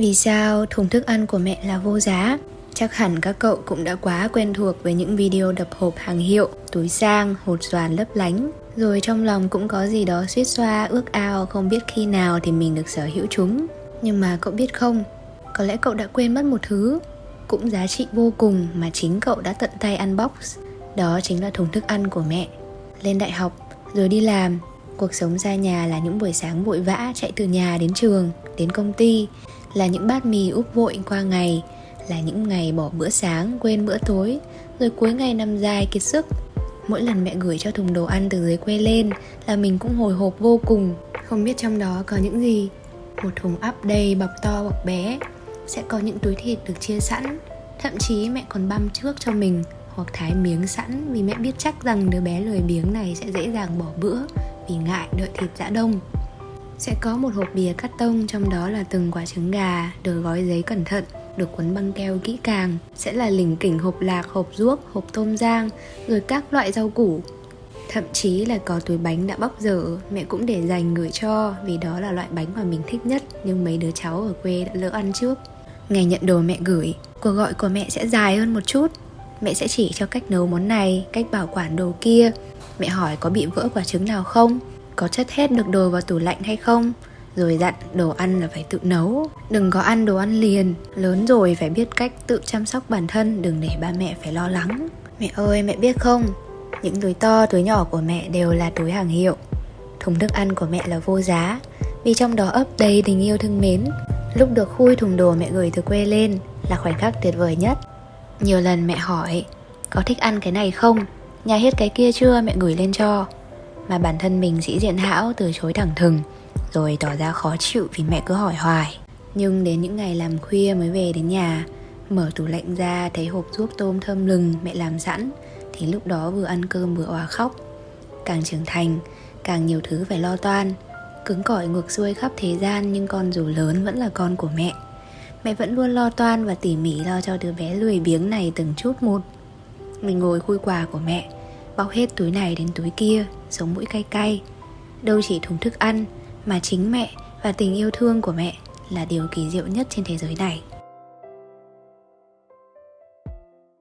Vì sao thùng thức ăn của mẹ là vô giá? Chắc hẳn các cậu cũng đã quá quen thuộc với những video đập hộp hàng hiệu, túi sang, hột xoàn lấp lánh. Rồi trong lòng cũng có gì đó suýt xoa, ước ao không biết khi nào thì mình được sở hữu chúng. Nhưng mà cậu biết không, có lẽ cậu đã quên mất một thứ cũng giá trị vô cùng mà chính cậu đã tận tay unbox. Đó chính là thùng thức ăn của mẹ. Lên đại học, rồi đi làm, cuộc sống ra nhà là những buổi sáng vội vã chạy từ nhà đến trường, đến công ty, là những bát mì úp vội qua ngày, là những ngày bỏ bữa sáng quên bữa tối rồi cuối ngày nằm dài kiệt sức. Mỗi lần mẹ gửi cho thùng đồ ăn từ dưới quê lên là mình cũng hồi hộp vô cùng. Không biết trong đó có những gì? Một thùng ắp đầy bọc to bọc bé sẽ có những túi thịt được chia sẵn. Thậm chí mẹ còn băm trước cho mình hoặc thái miếng sẵn vì mẹ biết chắc rằng đứa bé lười biếng này sẽ dễ dàng bỏ bữa vì ngại đợi thịt dã đông sẽ có một hộp bìa cắt tông trong đó là từng quả trứng gà được gói giấy cẩn thận được quấn băng keo kỹ càng. Sẽ là lỉnh kỉnh hộp lạc, hộp ruốc, hộp tôm rang rồi các loại rau củ. Thậm chí là có túi bánh đã bóc dở mẹ cũng để dành gửi cho vì đó là loại bánh mà mình thích nhất nhưng mấy đứa cháu ở quê đã lỡ ăn trước. Ngày nhận đồ mẹ gửi cuộc gọi của mẹ sẽ dài hơn một chút. Mẹ sẽ chỉ cho cách nấu món này cách bảo quản đồ kia. Mẹ hỏi có bị vỡ quả trứng nào không? Có chất hết được đồ vào tủ lạnh hay không? Rồi dặn đồ ăn là phải tự nấu. Đừng có ăn đồ ăn liền. Lớn rồi phải biết cách tự chăm sóc bản thân, đừng để ba mẹ phải lo lắng. Mẹ ơi, mẹ biết không? Những túi to, túi nhỏ của mẹ đều là túi hàng hiệu. Thùng thức ăn của mẹ là vô giá, vì trong đó ấp đầy tình yêu thương mến. Lúc được khui thùng đồ mẹ gửi từ quê lên là khoảnh khắc tuyệt vời nhất. Nhiều lần mẹ hỏi, có thích ăn cái này không? Nhà hết cái kia chưa? Mẹ gửi lên cho mà bản thân mình sĩ diện hão từ chối thẳng thừng, rồi tỏ ra khó chịu vì mẹ cứ hỏi hoài. Nhưng đến những ngày làm khuya mới về đến nhà, mở tủ lạnh ra thấy hộp ruốc tôm thơm lừng mẹ làm sẵn, thì lúc đó vừa ăn cơm vừa òa khóc. Càng trưởng thành, càng nhiều thứ phải lo toan, cứng cỏi ngược xuôi khắp thế gian nhưng con dù lớn vẫn là con của mẹ. Mẹ vẫn luôn lo toan và tỉ mỉ lo cho đứa bé lười biếng này từng chút một. Mình ngồi khui quà của mẹ bóc hết túi này đến túi kia, sống mũi cay cay. Đâu chỉ thùng thức ăn, mà chính mẹ và tình yêu thương của mẹ là điều kỳ diệu nhất trên thế giới này.